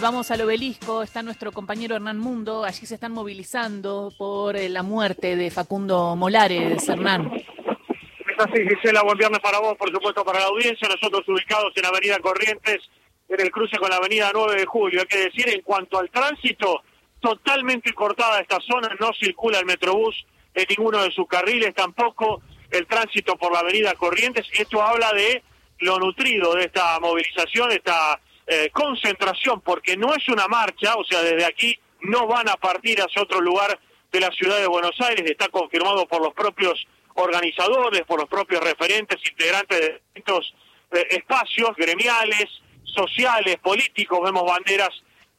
vamos al obelisco, está nuestro compañero Hernán Mundo, allí se están movilizando por eh, la muerte de Facundo Molares, Hernán. Es así, Gisela, buen viernes para vos, por supuesto para la audiencia, nosotros ubicados en Avenida Corrientes, en el cruce con la Avenida 9 de Julio, hay que decir, en cuanto al tránsito, totalmente cortada esta zona, no circula el Metrobús en ninguno de sus carriles, tampoco el tránsito por la Avenida Corrientes, esto habla de lo nutrido de esta movilización, esta eh, concentración, porque no es una marcha, o sea, desde aquí no van a partir hacia otro lugar de la ciudad de Buenos Aires, está confirmado por los propios organizadores, por los propios referentes, integrantes de distintos eh, espacios gremiales, sociales, políticos, vemos banderas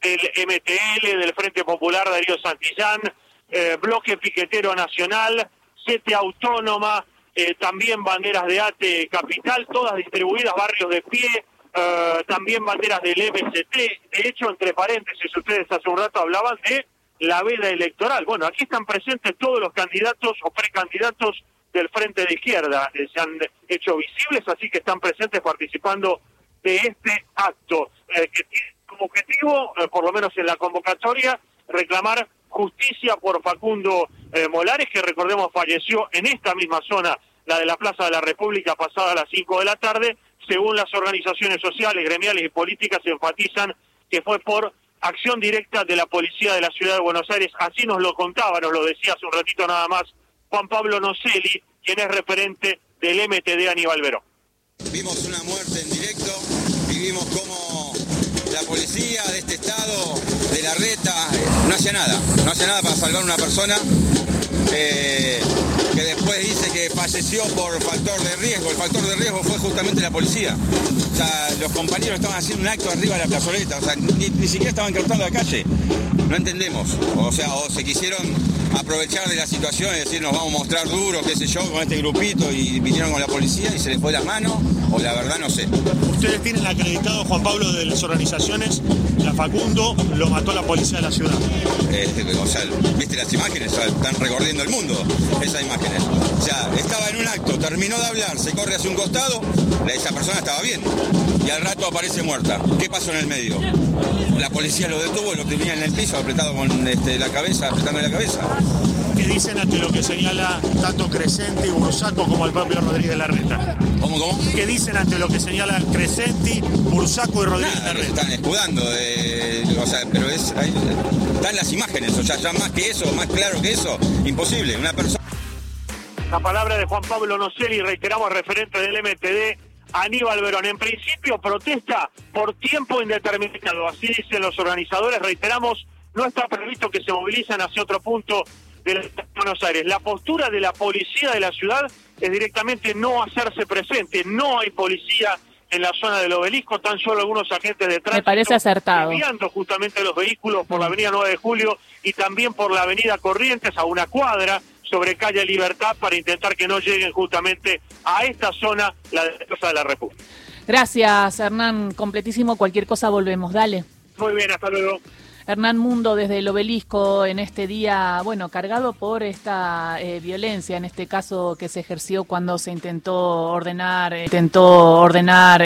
del MTL, del Frente Popular Darío Santillán, eh, Bloque Piquetero Nacional, Sete Autónoma, también banderas de ATE Capital, todas distribuidas, barrios de pie, eh, también banderas del MST. De hecho, entre paréntesis, ustedes hace un rato hablaban de la veda electoral. Bueno, aquí están presentes todos los candidatos o precandidatos del Frente de Izquierda. Eh, se han hecho visibles, así que están presentes participando de este acto, eh, que tiene como objetivo, por lo menos en la convocatoria, reclamar justicia por Facundo Molares, que recordemos falleció en esta misma zona, la de la Plaza de la República, pasada a las 5 de la tarde, según las organizaciones sociales, gremiales y políticas, se enfatizan que fue por acción directa de la policía de la ciudad de Buenos Aires. Así nos lo contaba, nos lo decía hace un ratito nada más Juan Pablo Nocelli, quien es referente del MTD Aníbal Verón. Vimos una muerte en directo, vivimos como la policía de este estado, de la reta, no hacía nada, no hacía nada para salvar a una persona. Eh, que después dice que falleció por factor de riesgo. El factor de riesgo fue justamente la policía. O sea, los compañeros estaban haciendo un acto arriba de la plazoleta, o sea, ni, siquiera estaban cortando la calle. No entendemos. O sea, o se quisieron aprovechar de la situación y decir nos vamos a mostrar duros, qué sé yo, con este grupito y vinieron con la policía y se les fue la mano, o la verdad no sé. Ustedes tienen acreditado, Juan Pablo, de las organizaciones, la Facundo lo mató la policía de la ciudad. Este, o sea, viste las imágenes, están recorriendo el mundo esas imágenes. O sea, estaba en un acto, terminó de hablar, se corre hacia un costado, esa persona estaba bien. Y al rato aparece muerta. ¿Qué pasó en el medio? La policía lo detuvo, lo tenía en el piso, apretado con este, la cabeza, apretando la cabeza. ¿Qué dicen ante lo que señala tanto Crescenti, Bursaco como el propio Rodríguez Larreta? ¿Cómo, cómo? ¿Qué dicen ante lo que señala Crescenti, Bursaco y Rodríguez Larreta? Están escudando, o sea, pero es, están las imágenes, o sea, ya más que eso, más claro que eso, imposible. Una persona la palabra de Juan Pablo Nocelli, reiteramos, referente del MTD, Aníbal Verón. En principio, protesta por tiempo indeterminado. Así dicen los organizadores. Reiteramos, no está previsto que se movilicen hacia otro punto de Buenos Aires. La postura de la policía de la ciudad es directamente no hacerse presente. No hay policía en la zona del obelisco, tan solo algunos agentes de tránsito. Me parece acertado. Justamente los vehículos por la avenida 9 de Julio y también por la avenida Corrientes a una cuadra sobre calle Libertad para intentar que no lleguen justamente a esta zona la defensa de la República. Gracias, Hernán. Completísimo. Cualquier cosa volvemos. Dale. Muy bien, hasta luego. Hernán Mundo desde el obelisco en este día, bueno, cargado por esta eh, violencia, en este caso que se ejerció cuando se intentó ordenar, intentó ordenar